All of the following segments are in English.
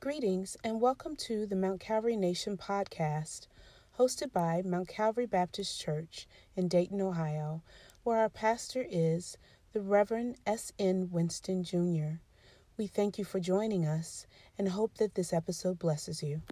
Greetings and welcome to the Mount Calvary Nation podcast, hosted by Mount Calvary Baptist Church in Dayton, Ohio, where our pastor is the Reverend S.N. Winston Jr. We thank you for joining us and hope that this episode blesses you.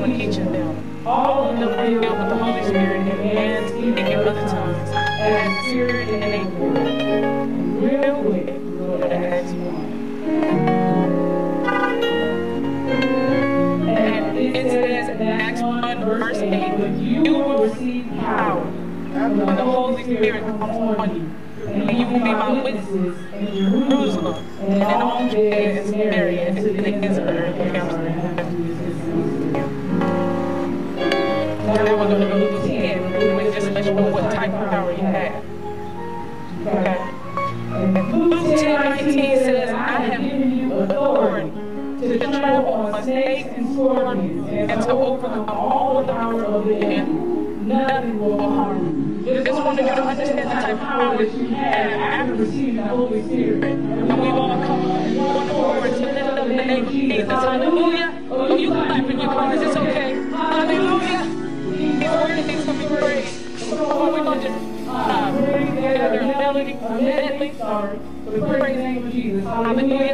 when each of them, All of them being filled with the Holy Spirit in hands and in other tongues, and in spirit enabled, in. And real quick, go to 1. It says in Acts 1, verse 8, you will receive power when the Holy Spirit comes upon you. And you will be my witnesses in Jerusalem, and in all Judea and Samaria, and to the ends of the earth. power that you have after receiving the Holy Spirit. And we've all come on one forward to lift up the name of Jesus. Hallelujah. Oh, you can clap in your corners. It's okay. Hallelujah. Before anything's going to be praised, Oh, we love just uh, together, melody, medley, sorry, for the name of Jesus. Hallelujah.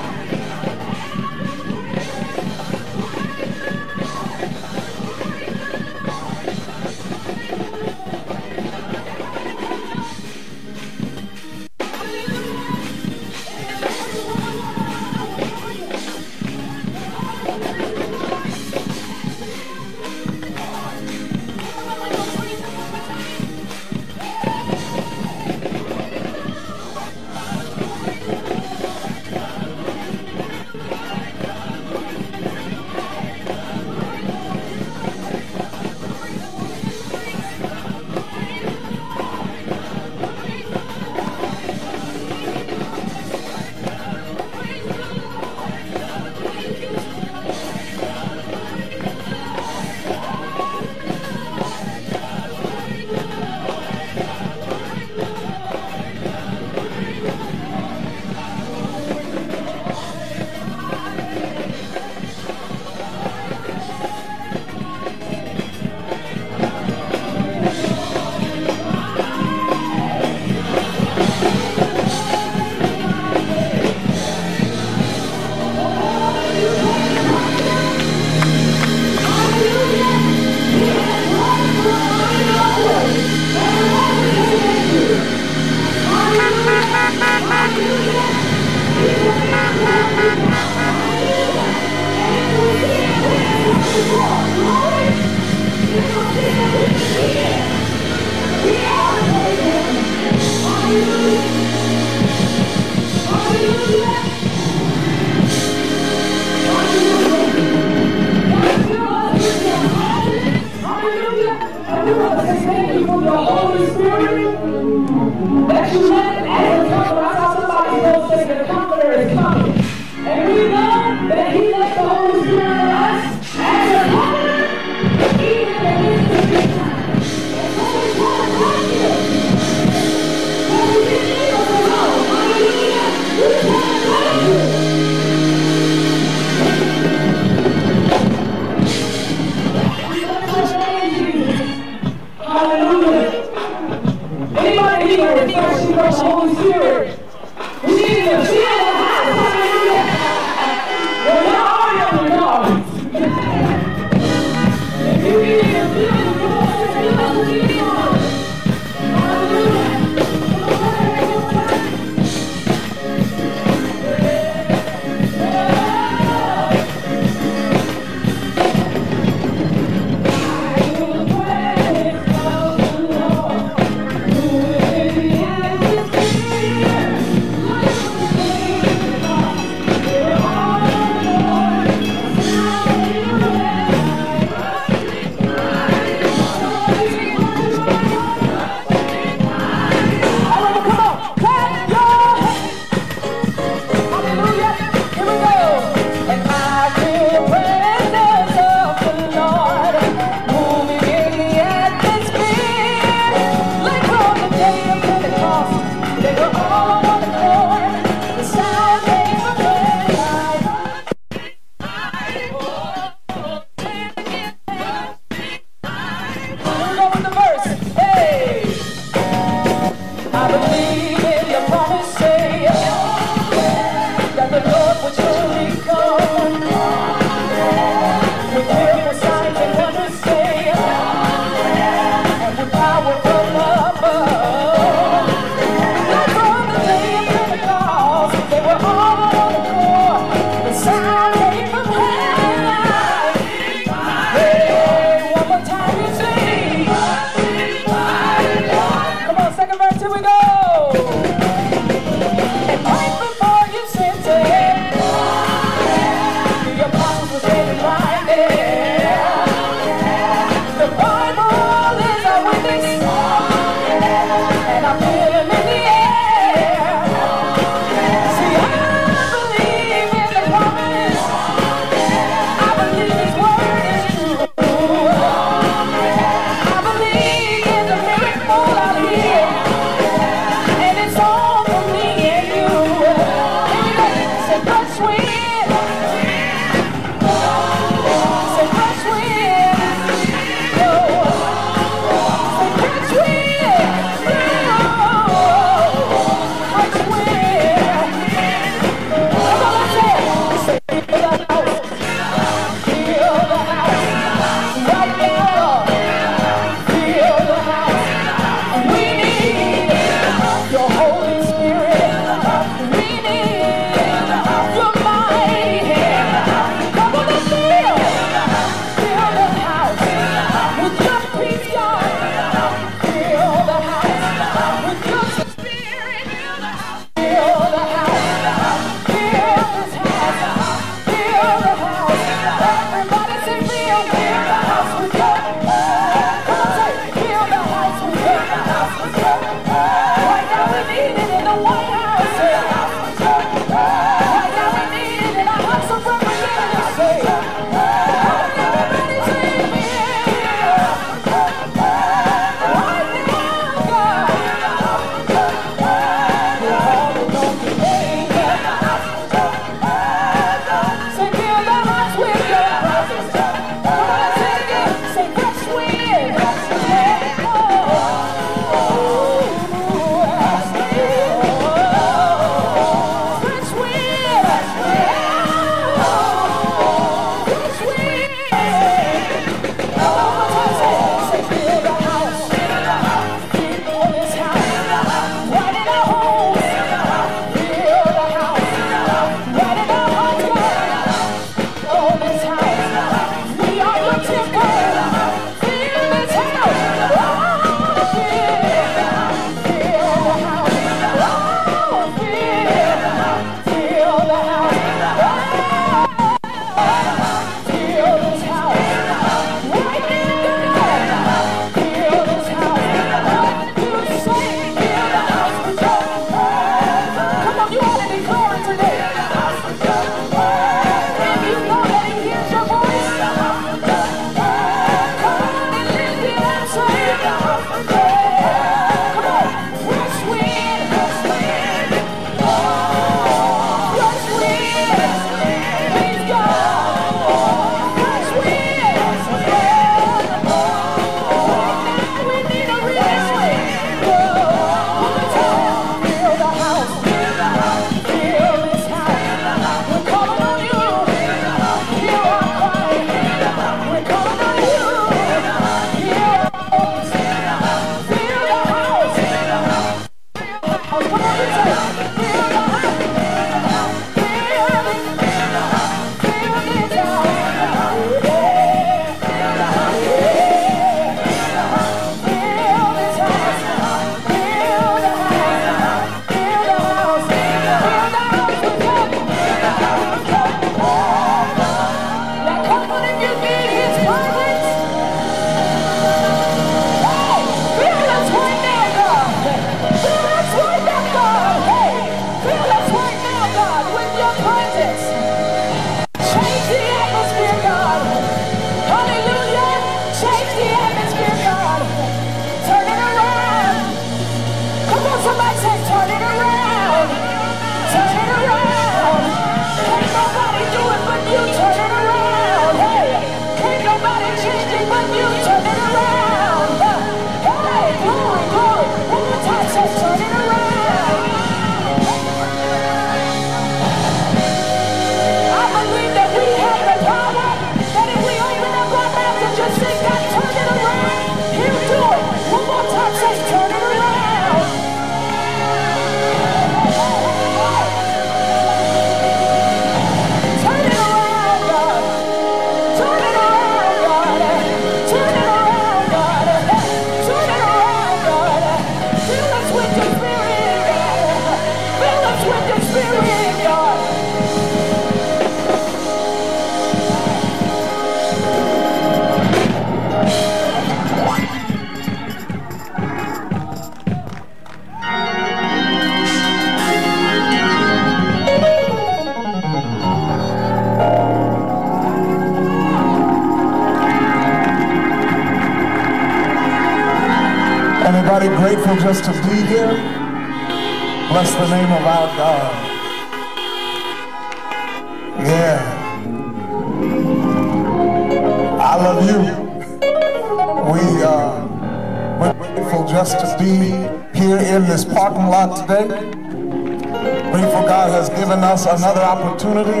Us another opportunity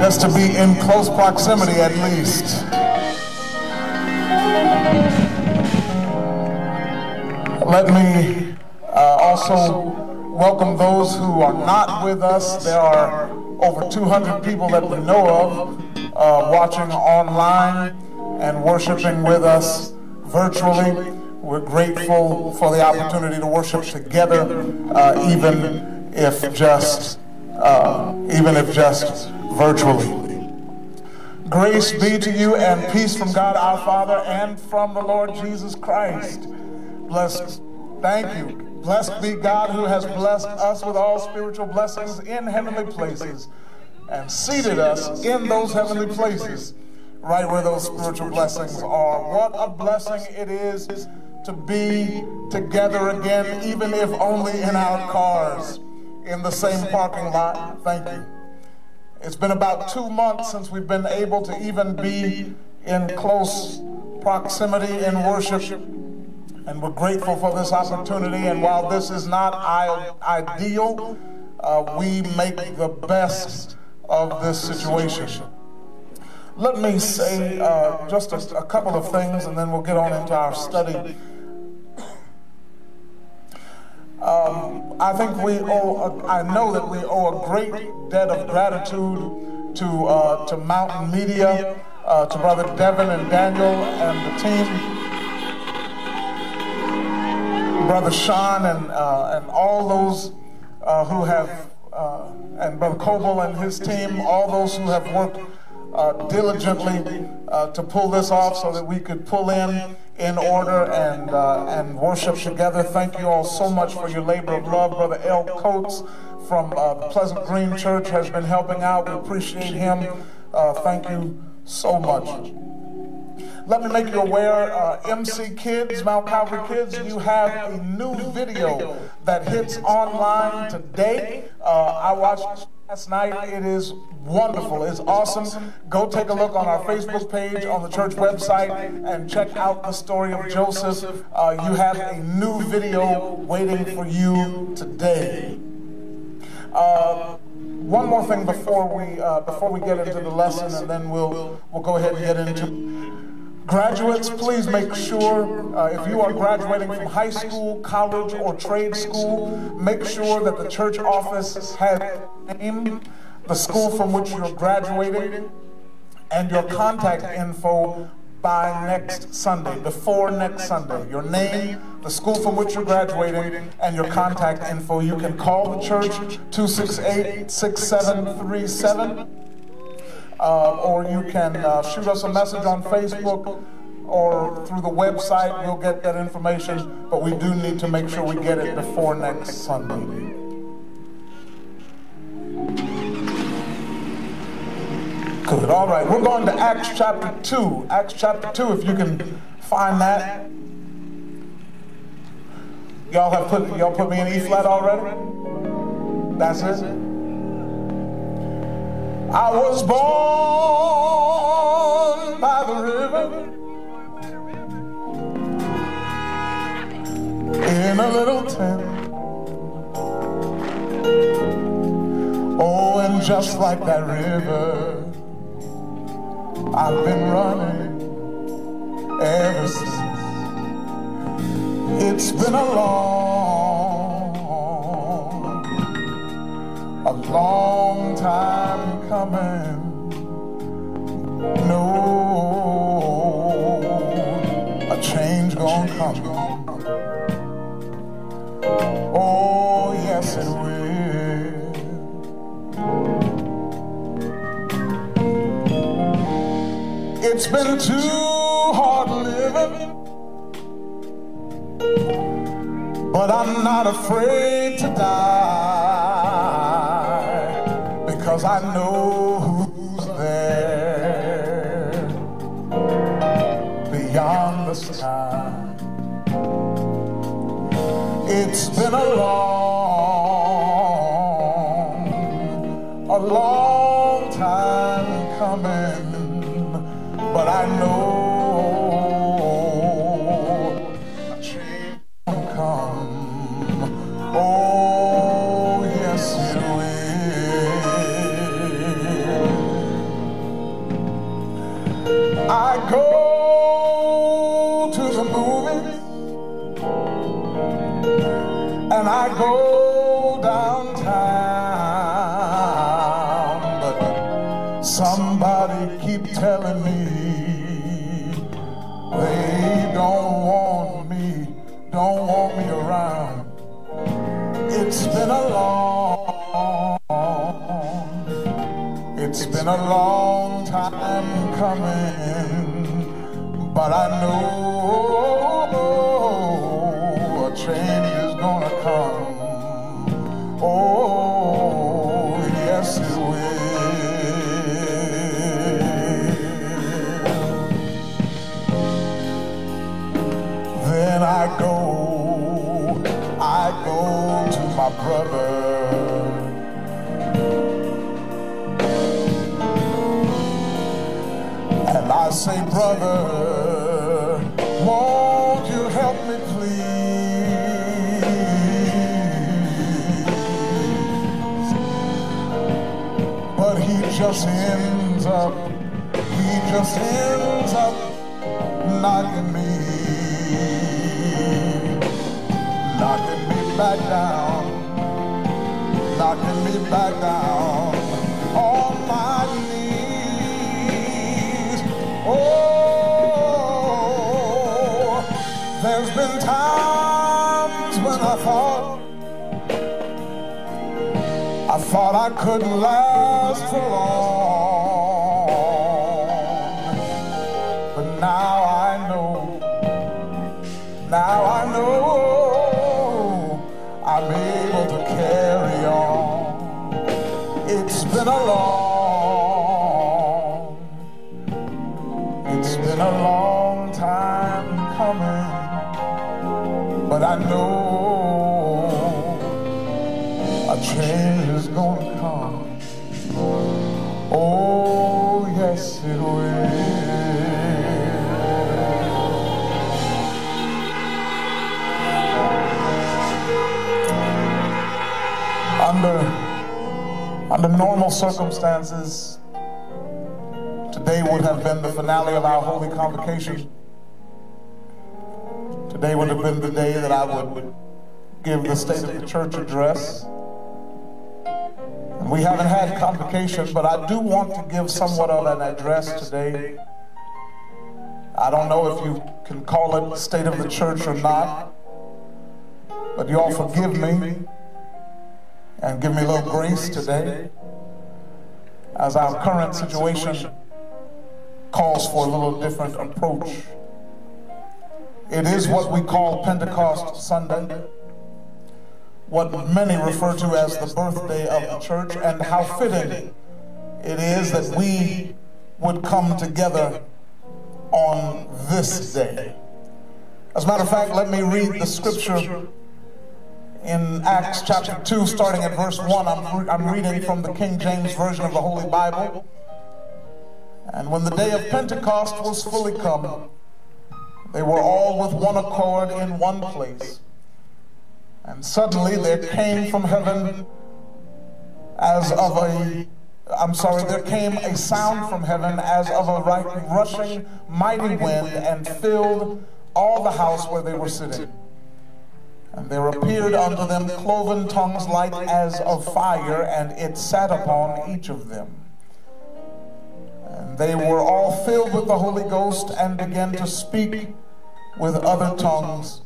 just to be in close proximity at least. Let me uh, also welcome those who are not with us. There are over 200 people that we know of uh, watching online and worshiping with us virtually. We're grateful for the opportunity to worship together, uh, even if just uh, even if just virtually. Grace be to you and peace from God our Father and from the Lord Jesus Christ. Blessed, thank you. Blessed be God who has blessed us with all spiritual blessings in heavenly places and seated us in those heavenly places, right where those spiritual blessings are. What a blessing it is to be together again, even if only in our cars in the same parking lot. Thank you. It's been about two months since we've been able to even be in close proximity in worship. And we're grateful for this opportunity. And while this is not ideal, uh, we make the best of this situation. Let me say uh, just a, a couple of things and then we'll get on into our study. Um, I think we owe, a, I know that we owe a great debt of gratitude to, uh, to Mountain Media, uh, to Brother Devin and Daniel and the team, Brother Sean and, uh, and all those uh, who have, uh, and Brother Coble and his team, all those who have worked uh, diligently to pull this off so that we could pull in in order and, uh, and worship together. Thank you all so much for your labor of love. Brother L. Coates from uh, Pleasant Green Church has been helping out. We appreciate him. Uh, thank you so much. Let me make you aware, uh, MC Kids, Mount Calvary Kids, you have a new video that hits online today. Uh, I watched last night. It is wonderful. It's awesome. Go take a look on our Facebook page, on the church website, and check out the story of Joseph. Uh, you have a new video waiting for you today. Uh, one more thing before we uh, before we get into the lesson, and then we'll we'll go ahead and get into Graduates, please make sure uh, if you are graduating from high school, college, or trade school, make sure that the church office has name, the school from which you're graduating, and your contact info by next Sunday, before next Sunday. Your name, the school from which you're graduating, and your contact info. You can call the church 268 6737 uh, or you can uh, shoot us a message on Facebook or through the website. We'll get that information, but we do need to make sure we get it before next Sunday. Good. All right. We're going to Acts chapter 2. Acts chapter 2, if you can find that. Y'all have put y'all put me in E flat already? That's it. I was born by the river in a little tent. Oh, and just like that river, I've been running ever since. It's been a long, a long time coming. No, a change gonna come. Oh, yes, it will. It's been too hard living, but I'm not afraid to die Cause I know who's there beyond the sky. It's been a long and I go downtown, but somebody keep telling me they don't want me, don't want me around. It's been a long, it's been a long time coming, but I know And I say, brother, won't you help me please? But he just ends up, he just ends up knocking me, knocking me back down on my knees. Oh, there's been times when I thought I thought I couldn't last for long, been a long, it's been a long time coming, but I know a change is gonna come. Under normal circumstances, today would have been the finale of our holy convocation. Today would have been the day that I would give the State of the Church address. And we haven't had convocation, but I do want to give somewhat of an address today. I don't know if you can call it State of the Church or not, but you all forgive me and give me a little grace today as our current situation calls for a little different approach. It is what we call Pentecost Sunday, what many refer to as the birthday of the church, and how fitting it is that we would come together on this day. As a matter of fact, let me read the scripture in Acts chapter 2, starting at verse 1. I'm, I'm reading from the King James Version of the Holy Bible. And when the day of Pentecost was fully come, they were all with one accord in one place. And suddenly there came from heaven as of a, I'm sorry, there came a sound from heaven as of a rushing mighty wind and filled all the house where they were sitting. And there appeared unto them cloven tongues like as of fire, and it sat upon each of them. And they were all filled with the Holy Ghost and began to speak with other tongues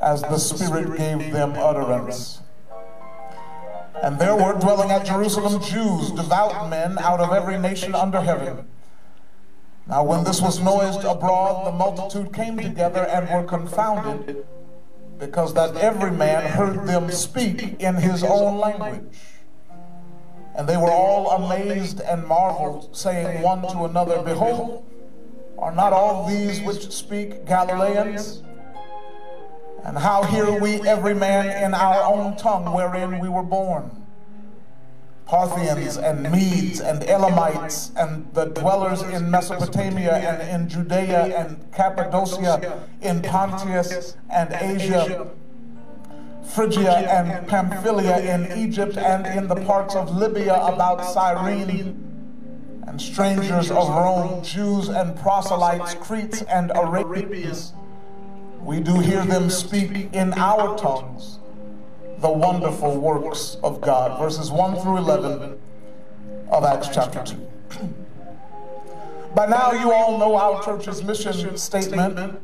as the Spirit gave them utterance. And there were dwelling at Jerusalem Jews, devout men out of every nation under heaven. Now, when this was noised abroad, the multitude came together and were confounded, because that every man heard them speak in his own language. And they were all amazed and marveled, saying one to another, Behold, are not all these which speak Galileans? And how hear we every man in our own tongue wherein we were born? Parthians and Medes and Elamites and the dwellers in Mesopotamia and in Judea and Cappadocia, in Pontus and Asia, Phrygia and Pamphylia, in Egypt and in the parts of Libya about Cyrene, and strangers of Rome, Jews and proselytes, Cretes and Arabians. We do hear them speak in our tongues the wonderful works of God. Verses 1 through 11 of Acts chapter 2. By now, you all know our church's mission statement.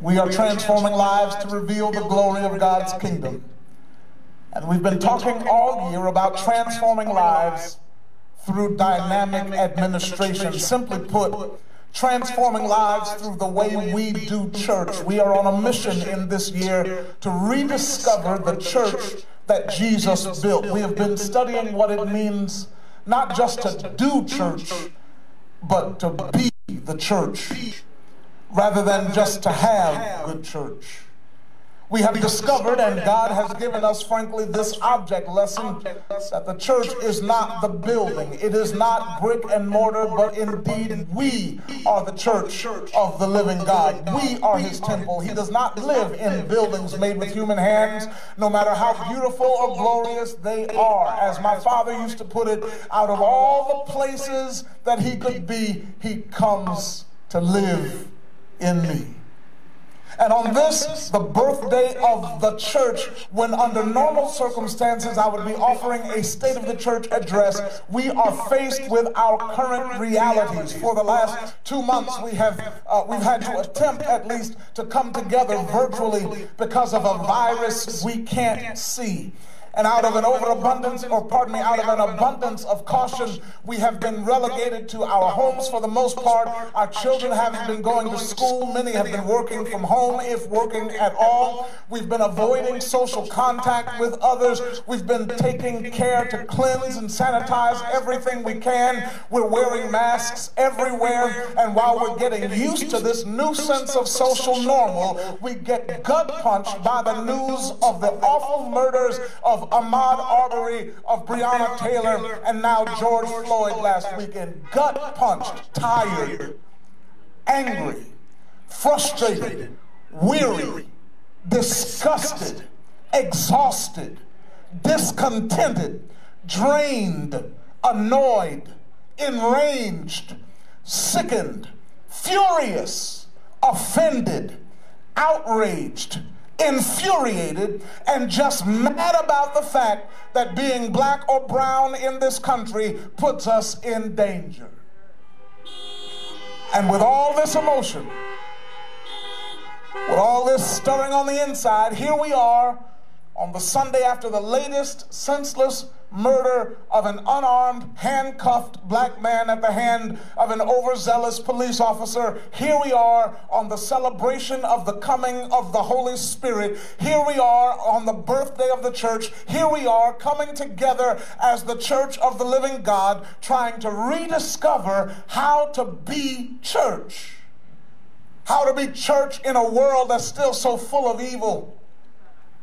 We are transforming lives to reveal the glory of God's kingdom. And we've been talking all year about transforming lives through dynamic administration. Simply put, transforming lives through the way we do church. We are on a mission in this year to rediscover the church that Jesus built. We have been studying what it means not just to do church, but to be the church rather than just to have good church. We have discovered, and God has given us, frankly, this object lesson that the church is not the building. It is not brick and mortar, but indeed we are the church of the living God. We are his temple. He does not live in buildings made with human hands, no matter how beautiful or glorious they are. As my father used to put it, out of all the places that he could be, he comes to live in me. And on this, the birthday of the church, when under normal circumstances I would be offering a State of the Church address, we are faced with our current realities. For the last two months, we have uh, we've had to attempt at least to come together virtually because of a virus we can't see. And out of an overabundance, or pardon me, out of an abundance of caution, we have been relegated to our homes for the most part. Our children haven't been going to school. Many have been working from home, if working at all. We've been avoiding social contact with others. We've been taking care to cleanse and sanitize everything we can. We're wearing masks everywhere. And while we're getting used to this new sense of social normal, we get gut punched by the news of the awful murders of of Ahmaud Arbery, of Breonna Taylor, and now George Floyd last weekend. Gut punched, tired, angry, frustrated, weary, disgusted, exhausted, discontented, drained, annoyed, enraged, sickened, furious, offended, outraged, infuriated and just mad about the fact that being black or brown in this country puts us in danger. And with all this emotion, with all this stirring on the inside, here we are on the Sunday after the latest senseless murder of an unarmed, handcuffed black man at the hand of an overzealous police officer. Here we are on the celebration of the coming of the Holy Spirit. Here we are on the birthday of the church. Here we are coming together as the church of the living God, trying to rediscover how to be church. How to be church in a world that's still so full of evil.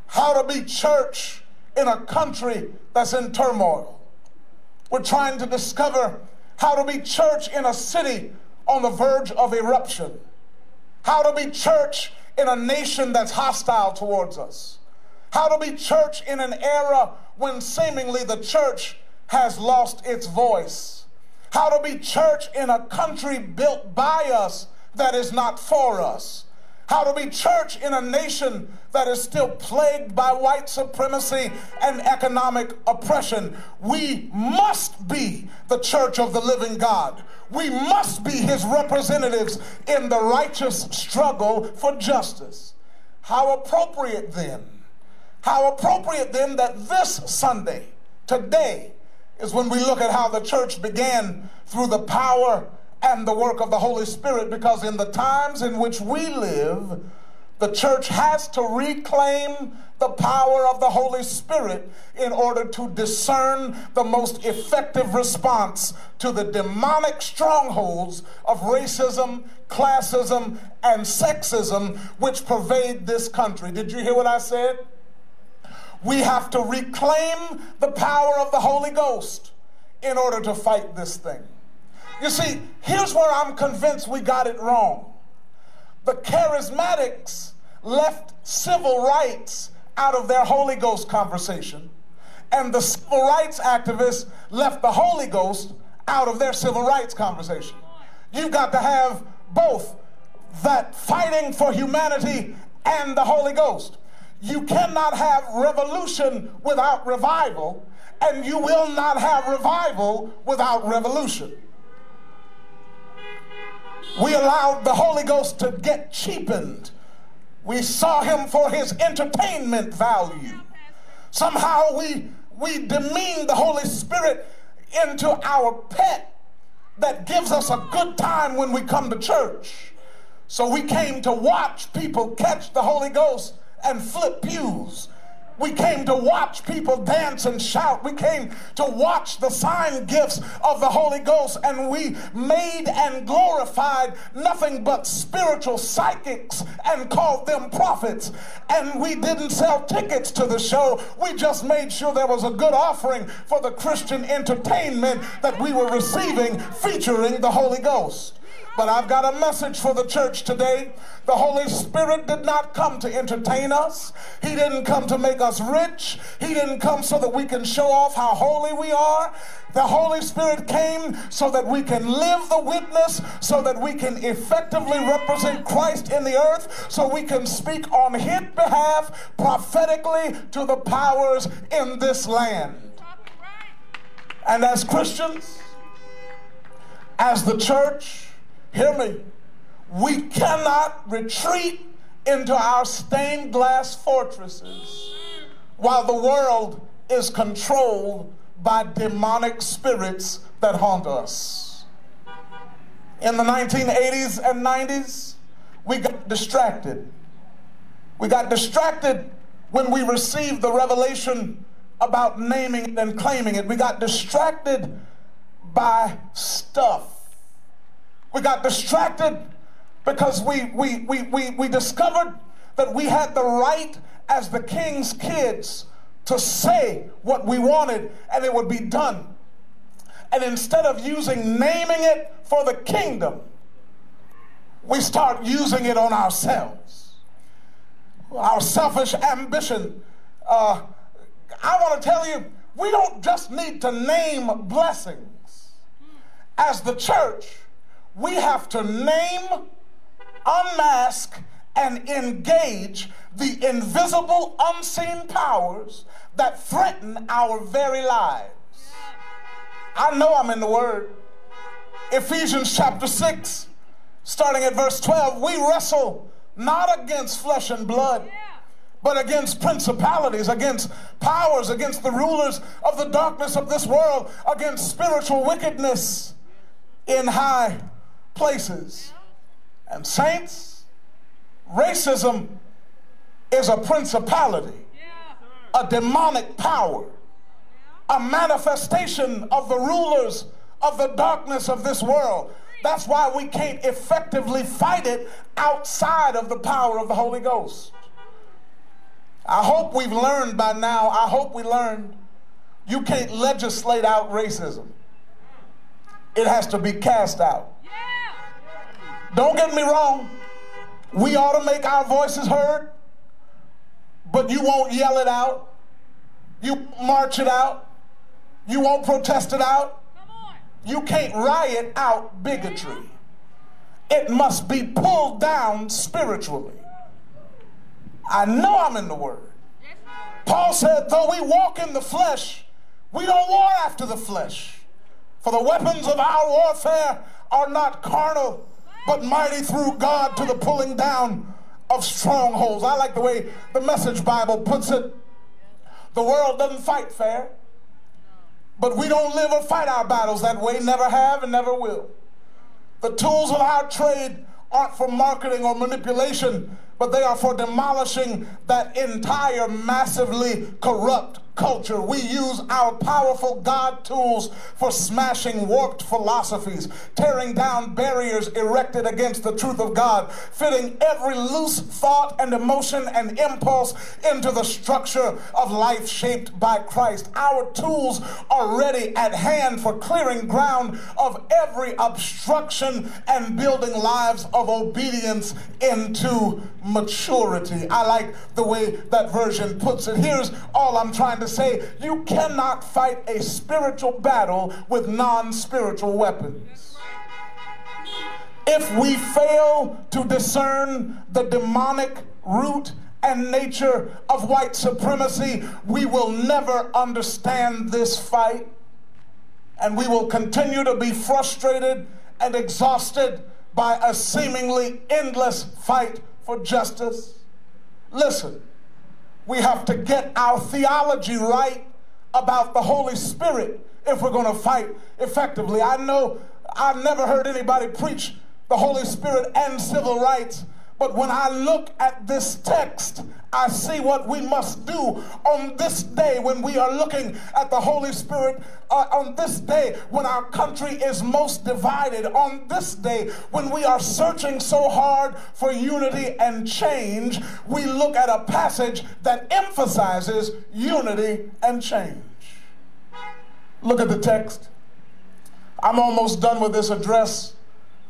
How to be church in a country that's in turmoil. We're trying to discover how to be church in a city on the verge of eruption. How to be church in a nation that's hostile towards us. How to be church in an era when seemingly the church has lost its voice. How to be church in a country built by us that is not for us how to be church in a nation that is still plagued by white supremacy and economic oppression. We must be the church of the living God. We must be his representatives in the righteous struggle for justice. How appropriate then, how appropriate then that this Sunday, today, is when we look at how the church began through the power and the work of the Holy Spirit because in the times in which we live, The church has to reclaim the power of the Holy Spirit in order to discern the most effective response to the demonic strongholds of racism, classism, and sexism which pervade this country. Did you hear what I said? We have to reclaim the power of the Holy Ghost in order to fight this thing. You see, here's where I'm convinced we got it wrong. The charismatics left civil rights out of their Holy Ghost conversation, and the civil rights activists left the Holy Ghost out of their civil rights conversation. You've got to have both that fighting for humanity and the Holy Ghost. You cannot have revolution without revival, and you will not have revival without revolution. We allowed the Holy Ghost to get cheapened we saw him for his entertainment value. Somehow we, we demean the Holy Spirit into our pet that gives us a good time when we come to church. So we came to watch people catch the Holy Ghost and flip pews we came to watch people dance and shout. We came to watch the sign gifts of the Holy Ghost, and we made and glorified nothing but spiritual psychics and called them prophets. And we didn't sell tickets to the show. We just made sure there was a good offering for the Christian entertainment that we were receiving featuring the Holy Ghost. But I've got a message for the church today. The Holy Spirit did not come to entertain us. He didn't come to make us rich. He didn't come so that we can show off how holy we are. The Holy Spirit came so that we can live the witness, so that we can effectively represent Christ in the earth, so we can speak on His behalf prophetically to the powers in this land. And as Christians, as the church, Hear me. We cannot retreat into our stained glass fortresses while the world is controlled by demonic spirits that haunt us. In the 1980s and 90s, we got distracted. We got distracted when we received the revelation about naming it and claiming it. We got distracted by stuff we got distracted because we, we, we, we, we discovered that we had the right as the king's kids to say what we wanted and it would be done. And instead of using naming it for the kingdom, we start using it on ourselves. Our selfish ambition. Uh, I want to tell you, we don't just need to name blessings. As the church, we have to name, unmask, and engage the invisible, unseen powers that threaten our very lives. I know I'm in the Word. Ephesians chapter 6, starting at verse 12, we wrestle not against flesh and blood, but against principalities, against powers, against the rulers of the darkness of this world, against spiritual wickedness in high places. And, saints, racism is a principality, a demonic power, a manifestation of the rulers of the darkness of this world. That's why we can't effectively fight it outside of the power of the Holy Ghost. I hope we've learned by now, I hope we learned you can't legislate out racism. It has to be cast out. Don't get me wrong. We ought to make our voices heard, but you won't yell it out. You march it out. You won't protest it out. You can't riot out bigotry. It must be pulled down spiritually. I know I'm in the Word. Paul said, though we walk in the flesh, we don't war after the flesh. For the weapons of our warfare are not carnal but mighty through God to the pulling down of strongholds. I like the way the Message Bible puts it. The world doesn't fight fair, but we don't live or fight our battles that way, never have and never will. The tools of our trade aren't for marketing or manipulation, but they are for demolishing that entire massively corrupt culture. We use our powerful God tools for smashing warped philosophies, tearing down barriers erected against the truth of God, fitting every loose thought and emotion and impulse into the structure of life shaped by Christ. Our tools are ready at hand for clearing ground of every obstruction and building lives of obedience into maturity. I like the way that version puts it. Here's all I'm trying say you cannot fight a spiritual battle with non spiritual weapons. If we fail to discern the demonic root and nature of white supremacy, we will never understand this fight. And we will continue to be frustrated and exhausted by a seemingly endless fight for justice. Listen, we have to get our theology right about the Holy Spirit if we're going to fight effectively. I know I've never heard anybody preach the Holy Spirit and civil rights but when I look at this text, I see what we must do on this day when we are looking at the Holy Spirit, uh, on this day when our country is most divided, on this day when we are searching so hard for unity and change, we look at a passage that emphasizes unity and change. Look at the text. I'm almost done with this address,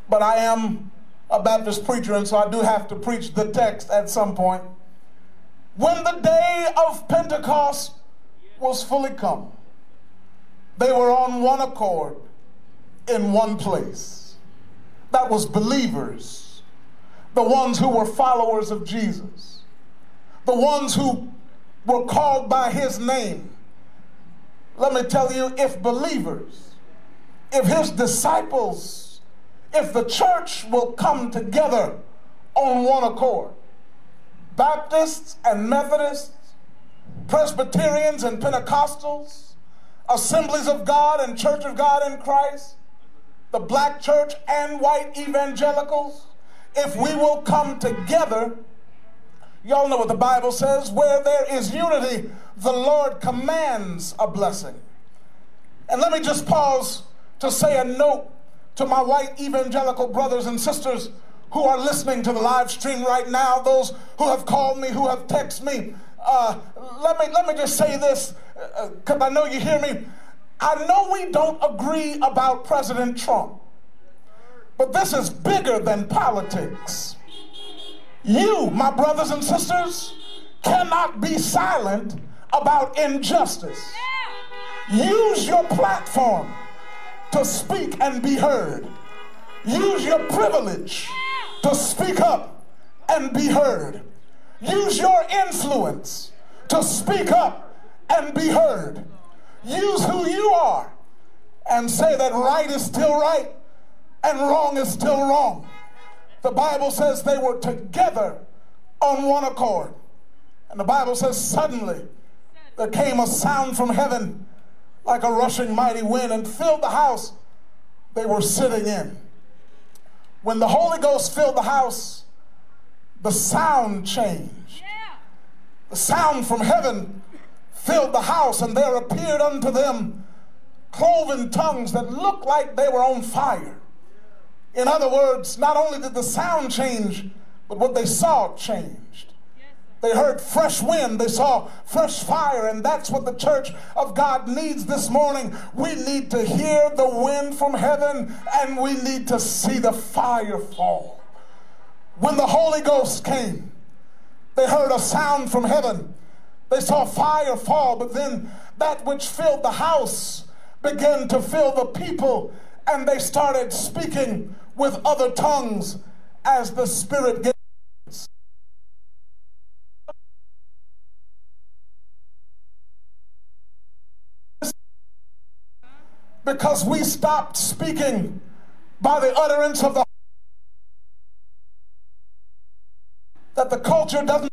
but I am a Baptist preacher, and so I do have to preach the text at some point. When the day of Pentecost was fully come, they were on one accord in one place. That was believers, the ones who were followers of Jesus, the ones who were called by his name. Let me tell you, if believers, if his disciples, if the church will come together on one accord, Baptists and Methodists, Presbyterians and Pentecostals, Assemblies of God and Church of God in Christ, the black church and white evangelicals, if we will come together, y'all know what the Bible says where there is unity, the Lord commands a blessing. And let me just pause to say a note to my white evangelical brothers and sisters who are listening to the live stream right now, those who have called me, who have texted me. Uh, let me let me just say this, because uh, I know you hear me. I know we don't agree about President Trump, but this is bigger than politics. You, my brothers and sisters, cannot be silent about injustice. Use your platform to speak and be heard. Use your privilege to speak up and be heard. Use your influence to speak up and be heard. Use who you are and say that right is still right and wrong is still wrong. The Bible says they were together on one accord. And the Bible says, suddenly there came a sound from heaven like a rushing mighty wind and filled the house they were sitting in. When the Holy Ghost filled the house, the sound changed. The sound from heaven filled the house, and there appeared unto them cloven tongues that looked like they were on fire. In other words, not only did the sound change, but what they saw changed. They heard fresh wind, they saw fresh fire, and that's what the church of God needs this morning. We need to hear the wind from heaven and we need to see the fire fall. When the Holy Ghost came, they heard a sound from heaven. They saw fire fall, but then that which filled the house began to fill the people, and they started speaking with other tongues as the Spirit gave. Because we stopped speaking by the utterance of the that the culture doesn't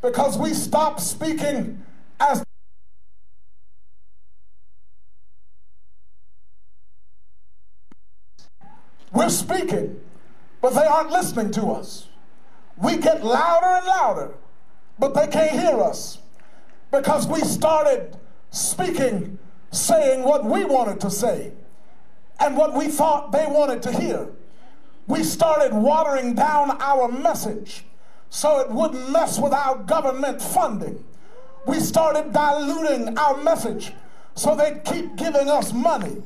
because we stopped speaking as We're speaking, but they aren't listening to us. We get louder and louder, but they can't hear us because we started speaking, saying what we wanted to say and what we thought they wanted to hear. We started watering down our message so it wouldn't mess with our government funding. We started diluting our message so they'd keep giving us money.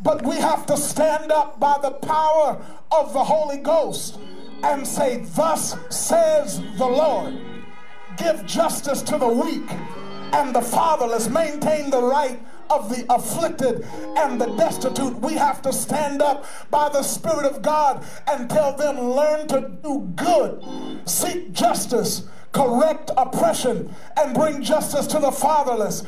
But we have to stand up by the power of the Holy Ghost and say, Thus says the Lord. Give justice to the weak and the fatherless, maintain the right of the afflicted and the destitute. We have to stand up by the Spirit of God and tell them, learn to do good, seek justice, correct oppression, and bring justice to the fatherless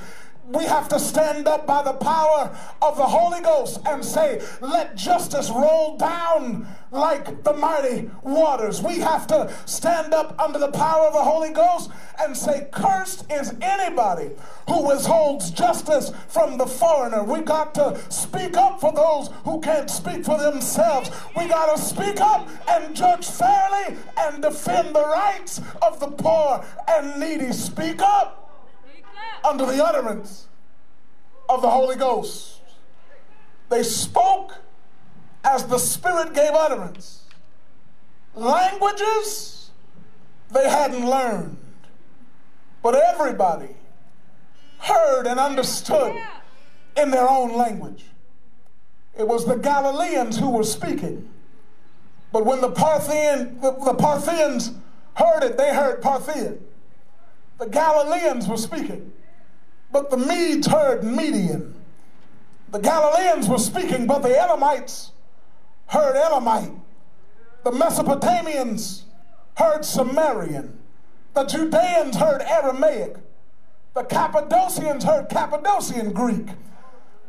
we have to stand up by the power of the Holy Ghost and say, let justice roll down like the mighty waters. We have to stand up under the power of the Holy Ghost and say, cursed is anybody who withholds justice from the foreigner. We got to speak up for those who can't speak for themselves. We got to speak up and judge fairly and defend the rights of the poor and needy. Speak up under the utterance of the Holy Ghost. They spoke as the Spirit gave utterance. Languages they hadn't learned, but everybody heard and understood in their own language. It was the Galileans who were speaking. But when the, Parthian, the, the Parthians heard it, they heard Parthian. The Galileans were speaking but the Medes heard Median. The Galileans were speaking, but the Elamites heard Elamite. The Mesopotamians heard Sumerian. The Judeans heard Aramaic. The Cappadocians heard Cappadocian Greek.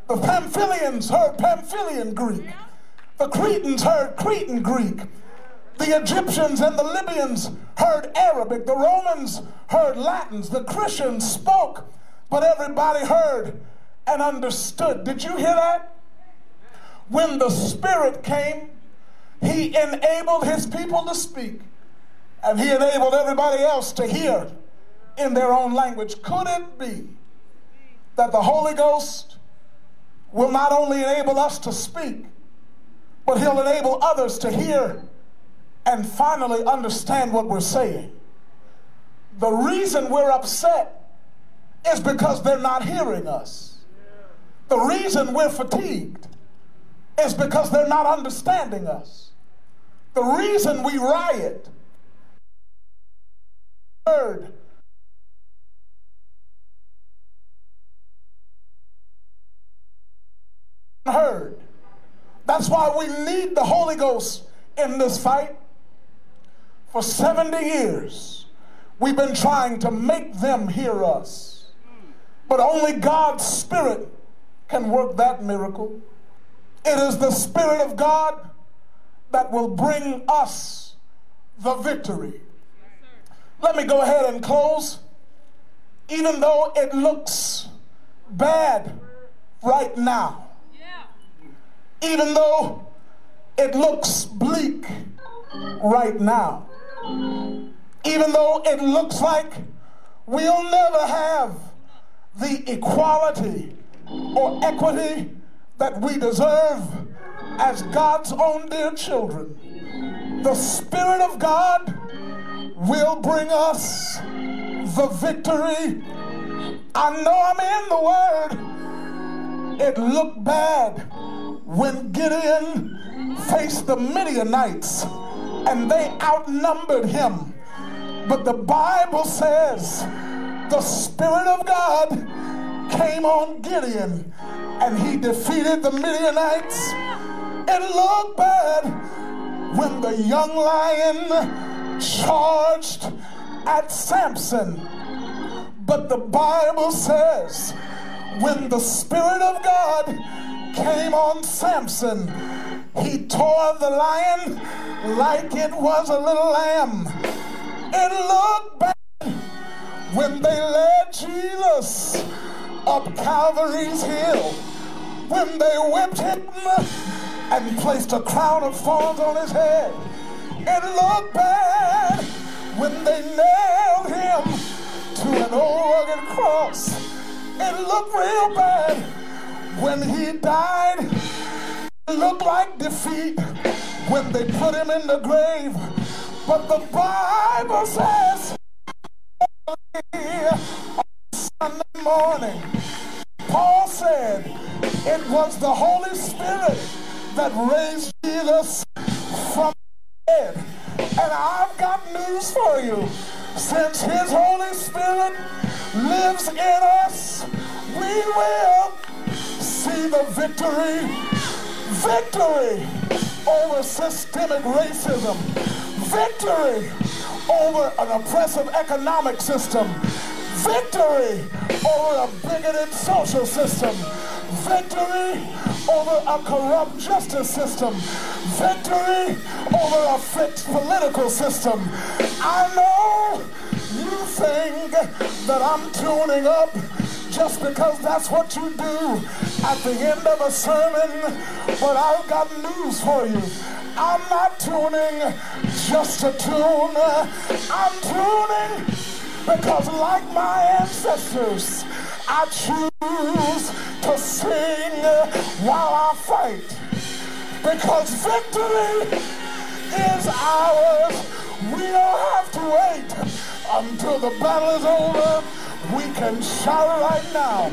The Pamphylians heard Pamphylian Greek. The Cretans heard Cretan Greek. The Egyptians and the Libyans heard Arabic. The Romans heard Latins. The Christians spoke but everybody heard and understood. Did you hear that? When the Spirit came, He enabled His people to speak, and He enabled everybody else to hear in their own language. Could it be that the Holy Ghost will not only enable us to speak, but He'll enable others to hear and finally understand what we're saying? The reason we're upset is because they're not hearing us. The reason we're fatigued is because they're not understanding us. The reason we riot heard heard. That's why we need the Holy Ghost in this fight. For 70 years, we've been trying to make them hear us. But only God's Spirit can work that miracle. It is the Spirit of God that will bring us the victory. Let me go ahead and close. Even though it looks bad right now, even though it looks bleak right now, even though it looks like we'll never have the equality or equity that we deserve as God's own dear children. The Spirit of God will bring us the victory. I know I'm in the Word. It looked bad when Gideon faced the Midianites and they outnumbered him. But the Bible says, the Spirit of God came on Gideon and he defeated the Midianites. It looked bad when the young lion charged at Samson. But the Bible says when the Spirit of God came on Samson, he tore the lion like it was a little lamb. It looked bad when they led Jesus up Calvary's hill, when they whipped him and placed a crown of thorns on his head. It looked bad when they nailed him to an old rugged cross. It looked real bad when he died. Looked like defeat when they put him in the grave. But the Bible says on Sunday morning, Paul said it was the Holy Spirit that raised Jesus from the dead. And I've got news for you. Since his Holy Spirit lives in us, we will see the victory. Victory over systemic racism. Victory over an oppressive economic system. Victory over a bigoted social system. Victory over a corrupt justice system. Victory over a fixed political system. I know you think that I'm tuning up just because that's what you do at the end of a sermon, but I've got news for you. I'm not tuning just to tune. I'm tuning because like my ancestors, I choose to sing while I fight. Because victory is ours. We don't have to wait until the battle is over. We can shout right now.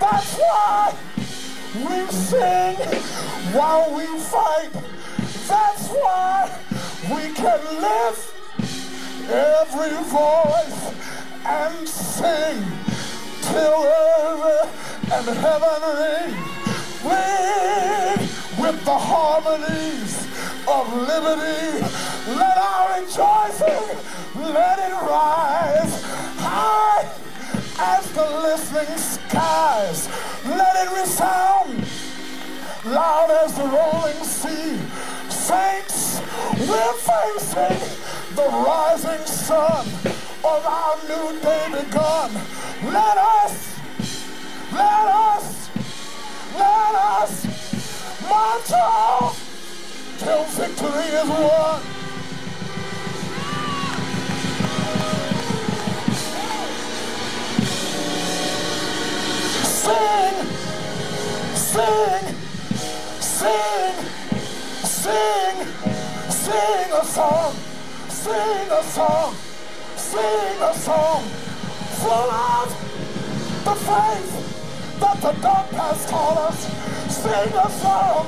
That's why we sing while we fight. That's why we can lift every voice and sing till earth and heaven ring. Ring with the harmonies of liberty. Let our rejoicing, let it rise high as the listening skies. Let it resound loud as the rolling sea. Saints, we're facing the rising sun of our new day begun. Let us, let us, let us march on till victory is won. Sing, sing, sing, sing, sing a song, sing a song, sing a song full of the faith that the dark has taught us. Sing a song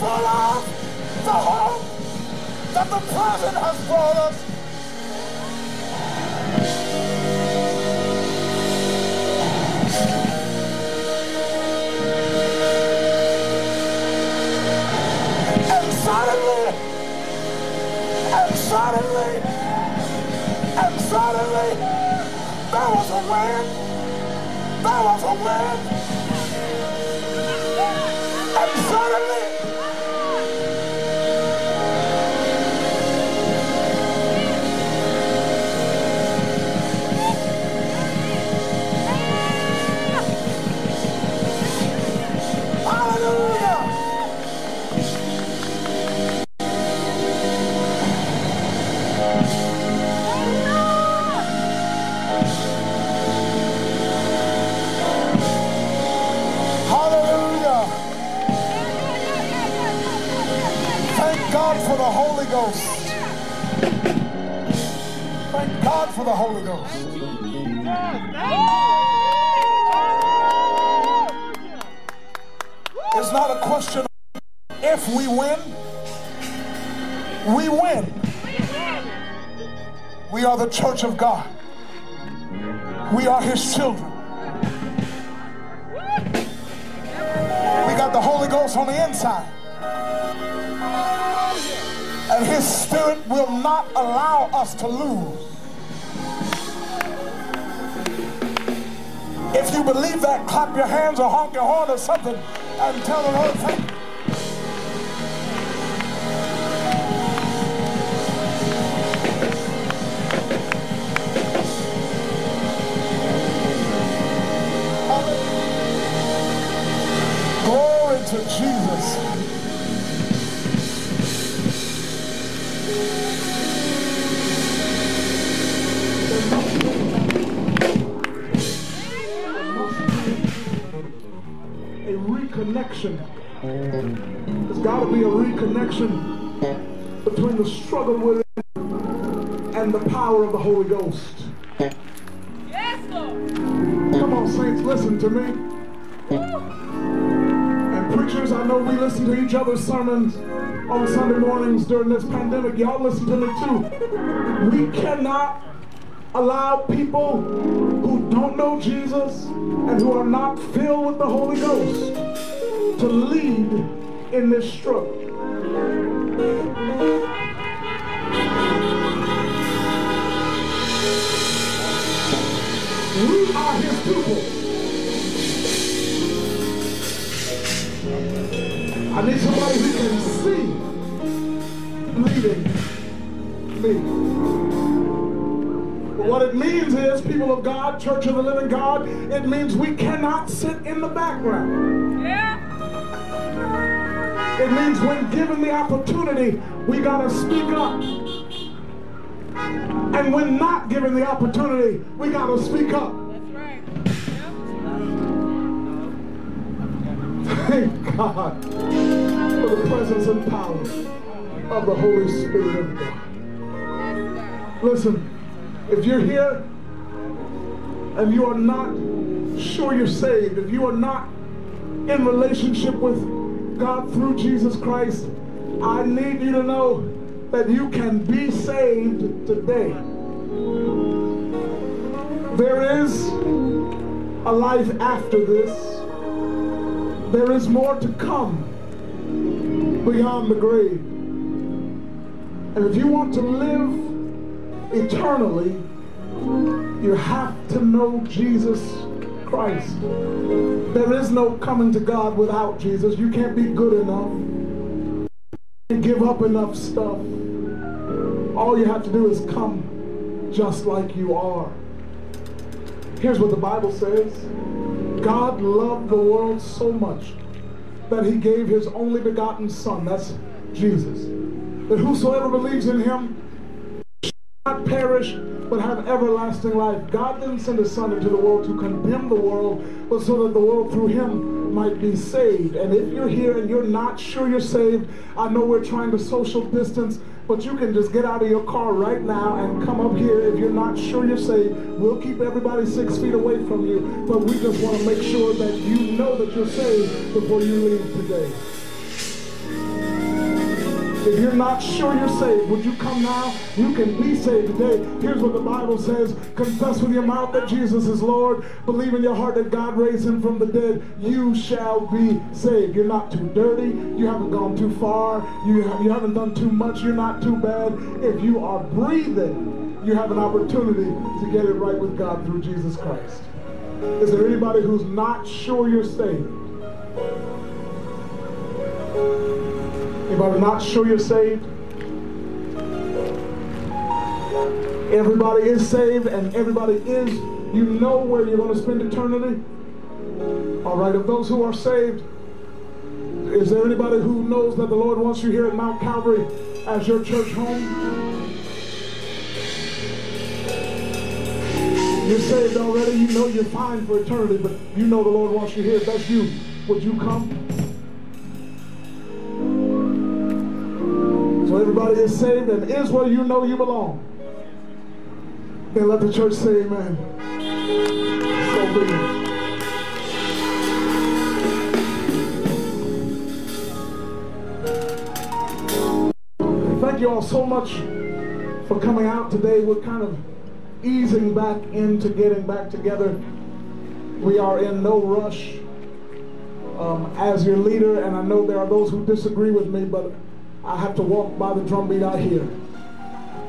full of the hope that the present has brought us. Suddenly, and suddenly, and suddenly, there was a wind, there was a wind, and suddenly, Thank God for the Holy Ghost. Thank God for the Holy Ghost. It's not a question if we win, we win. We are the church of God. We are his children. We got the Holy Ghost on the inside. And his spirit will not allow us to lose. If you believe that, clap your hands or honk your horn or something and tell the Lord thank you. Reconnection. There's got to be a reconnection between the struggle with it and the power of the Holy Ghost. Yes, Lord. Come on, saints, listen to me. And preachers, I know we listen to each other's sermons on Sunday mornings during this pandemic. Y'all listen to me too. We cannot allow people who don't know Jesus and who are not filled with the Holy Ghost to lead in this struggle. We are his people. I need somebody who can see leading me. What it means is, people of God, Church of the Living God, it means we cannot sit in the background. Yeah. It means when given the opportunity, we got to speak up. And when not given the opportunity, we got to speak up. That's right. Thank God for the presence and power of the Holy Spirit of God. Listen. If you're here and you are not sure you're saved, if you are not in relationship with God through Jesus Christ, I need you to know that you can be saved today. There is a life after this. There is more to come beyond the grave. And if you want to live eternally, you have to know Jesus Christ. There is no coming to God without Jesus. You can't be good enough. You give up enough stuff. All you have to do is come just like you are. Here's what the Bible says. God loved the world so much that he gave his only begotten son, that's Jesus, that whosoever believes in him shall not perish, but have everlasting life. God didn't send his son into the world to condemn the world, but so that the world through him might be saved. And if you're here and you're not sure you're saved, I know we're trying to social distance, but you can just get out of your car right now and come up here if you're not sure you're saved. We'll keep everybody six feet away from you, but we just want to make sure that you know that you're saved before you leave today. If you're not sure you're saved, would you come now? You can be saved today. Here's what the Bible says. Confess with your mouth that Jesus is Lord. Believe in your heart that God raised him from the dead. You shall be saved. You're not too dirty. You haven't gone too far. You, you haven't done too much. You're not too bad. If you are breathing, you have an opportunity to get it right with God through Jesus Christ. Is there anybody who's not sure you're saved? Anybody not sure you're saved? Everybody is saved and everybody is, you know where you're going to spend eternity. All right, of those who are saved, is there anybody who knows that the Lord wants you here at Mount Calvary as your church home? You're saved already. You know you're fine for eternity, but you know the Lord wants you here. If that's you, would you come? So everybody is saved and is where you know you belong. And let the church say amen. So be it. Thank you all so much for coming out today. We're kind of easing back into getting back together. We are in no rush um, as your leader, and I know there are those who disagree with me, but I have to walk by the drumbeat I hear.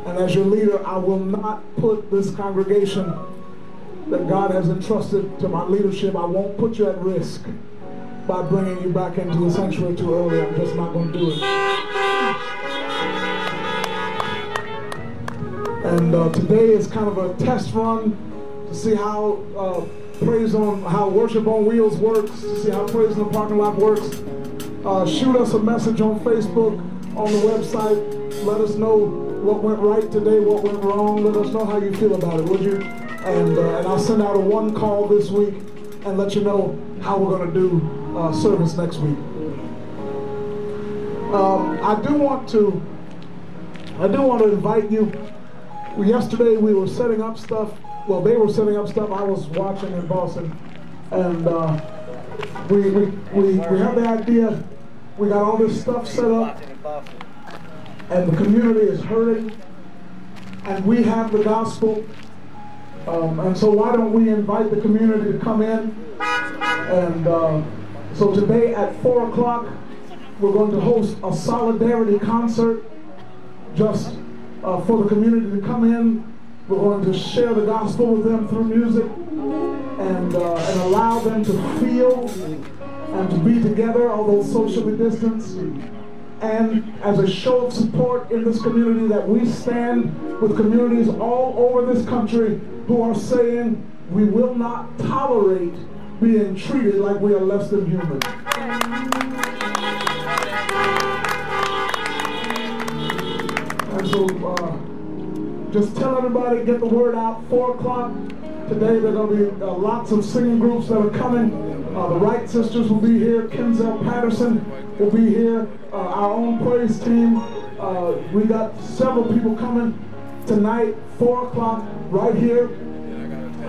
And as your leader, I will not put this congregation that God has entrusted to my leadership, I won't put you at risk by bringing you back into the sanctuary too early. I'm just not going to do it. And uh, today is kind of a test run to see how uh, praise on, how worship on wheels works, to see how praise in the parking lot works. Uh, shoot us a message on Facebook on the website. Let us know what went right today, what went wrong. Let us know how you feel about it, would you? And, uh, and I'll send out a one call this week and let you know how we're going to do uh, service next week. Um, I do want to, I do want to invite you. Yesterday we were setting up stuff. Well, they were setting up stuff. I was watching in Boston, and uh, we, we we we have the idea. We got all this stuff set up, and the community is hurting, and we have the gospel. Um, and so why don't we invite the community to come in? And uh, so today at 4 o'clock, we're going to host a solidarity concert just uh, for the community to come in. We're going to share the gospel with them through music and, uh, and allow them to feel and to be together, although socially distanced and as a show of support in this community that we stand with communities all over this country who are saying we will not tolerate being treated like we are less than human. And so uh, just tell everybody, get the word out, 4 o'clock. Today there are going to be uh, lots of singing groups that are coming. Uh, the Wright sisters will be here. Kenzel Patterson will be here. Uh, our own praise team. Uh, we got several people coming tonight, 4 o'clock, right here.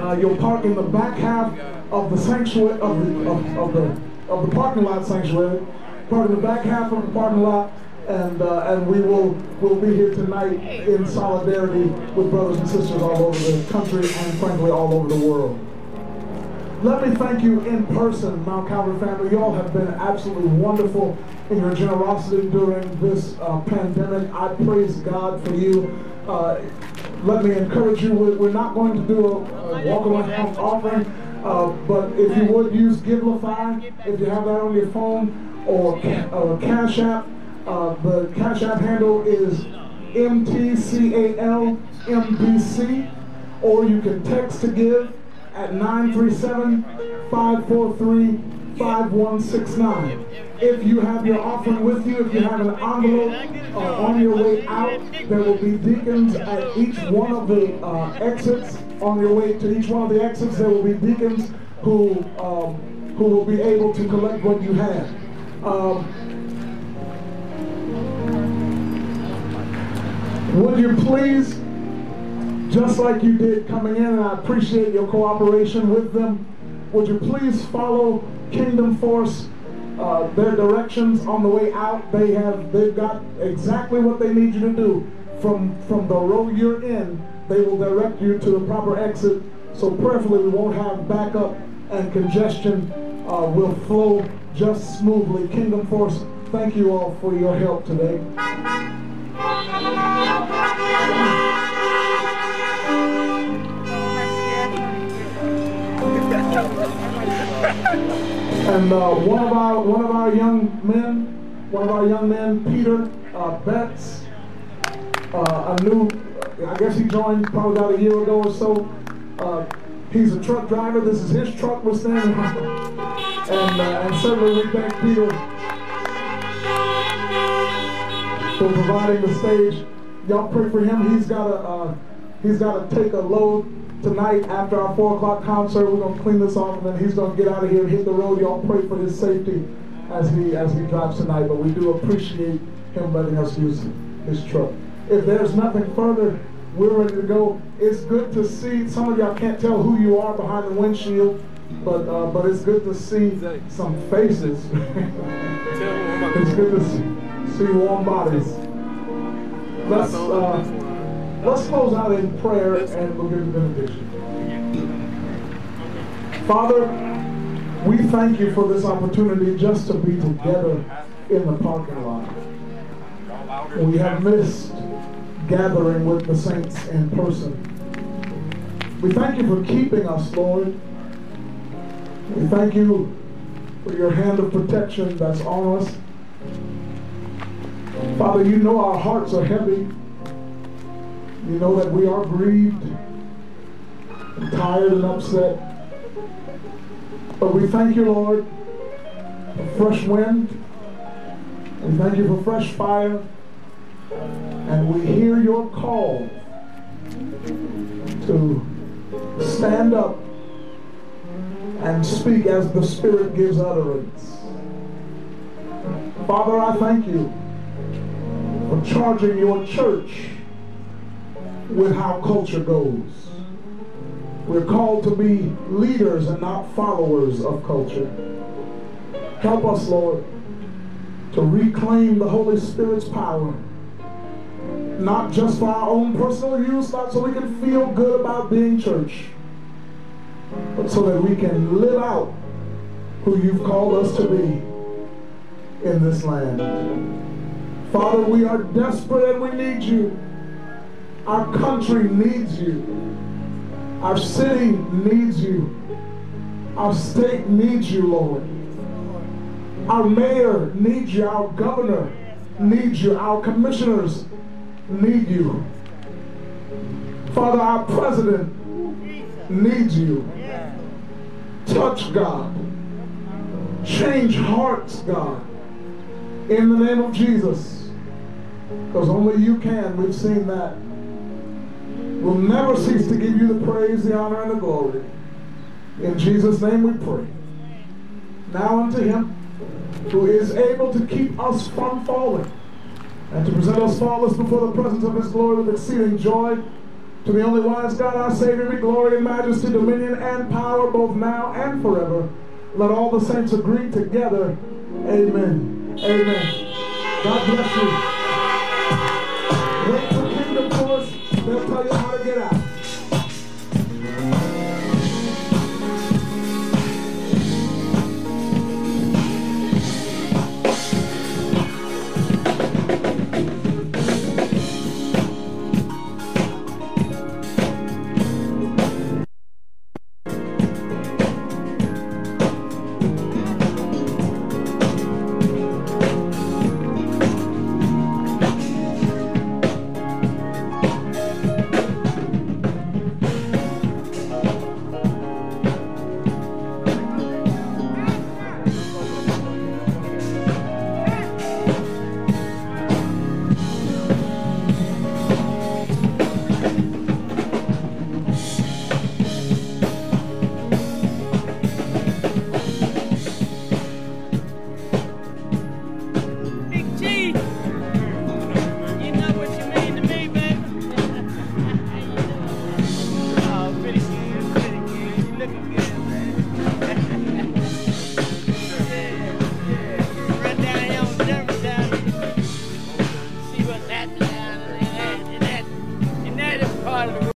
Uh, you'll park in the back half of the sanctuary, of the, of, of, the, of the parking lot sanctuary. Park in the back half of the parking lot and uh, and we will will be here tonight in solidarity with brothers and sisters all over the country and frankly all over the world. Let me thank you in person, Mount Calvary family. You all have been absolutely wonderful in your generosity during this uh, pandemic. I praise God for you. Uh, let me encourage you. We're not going to do a, a walk away offering, uh, but if you would use Givelify, if you have that on your phone, or, or Cash App. Uh, the Cash App handle is MTCALMBC, or you can text to give at 937-543-5169. If you have your offering with you, if you have an envelope uh, on your way out, there will be deacons at each one of the uh, exits. On your way to each one of the exits, there will be deacons who um, who will be able to collect what you have. Um, Would you please, just like you did coming in, and I appreciate your cooperation with them, would you please follow Kingdom Force, uh, their directions on the way out? They have, they've got exactly what they need you to do. From, from the row you're in, they will direct you to the proper exit. So prayerfully we won't have backup and congestion uh, will flow just smoothly. Kingdom Force, thank you all for your help today. And uh, one of our one of our young men, one of our young men, Peter uh, Betts, uh, a new, I guess he joined probably about a year ago or so. Uh, he's a truck driver. This is his truck we're standing on. And, uh, and certainly we thank Peter for providing the stage. Y'all pray for him. He's got to uh, he's got to take a load tonight after our four o'clock concert. We're gonna clean this off, and then he's gonna get out of here and hit the road. Y'all pray for his safety as he as he drives tonight. But we do appreciate him letting us use his truck. If there's nothing further, we're ready to go. It's good to see. Some of y'all can't tell who you are behind the windshield, but uh, but it's good to see some faces. it's good to see, see warm bodies. Let's. Uh, Let's close out in prayer and we'll give the benediction. Father, we thank you for this opportunity just to be together in the parking lot. We have missed gathering with the saints in person. We thank you for keeping us, Lord. We thank you for your hand of protection that's on us. Father, you know our hearts are heavy. You know that we are grieved and tired and upset. But we thank you, Lord, for fresh wind. We thank you for fresh fire. And we hear your call to stand up and speak as the Spirit gives utterance. Father, I thank you for charging your church with how culture goes. We're called to be leaders and not followers of culture. Help us, Lord, to reclaim the Holy Spirit's power, not just for our own personal use, not so we can feel good about being church, but so that we can live out who you've called us to be in this land. Father, we are desperate and we need you. Our country needs you. Our city needs you. Our state needs you, Lord. Our mayor needs you. Our governor needs you. Our commissioners need you. Father, our president needs you. Touch, God. Change hearts, God. In the name of Jesus. Because only you can. We've seen that. We'll never cease to give you the praise, the honor, and the glory. In Jesus' name we pray. Now unto him who is able to keep us from falling and to present us faultless before the presence of his glory with exceeding joy. To the only wise God, our Savior, be glory and majesty, dominion and power, both now and forever. Let all the saints agree together. Amen. Amen. God bless you. Get out.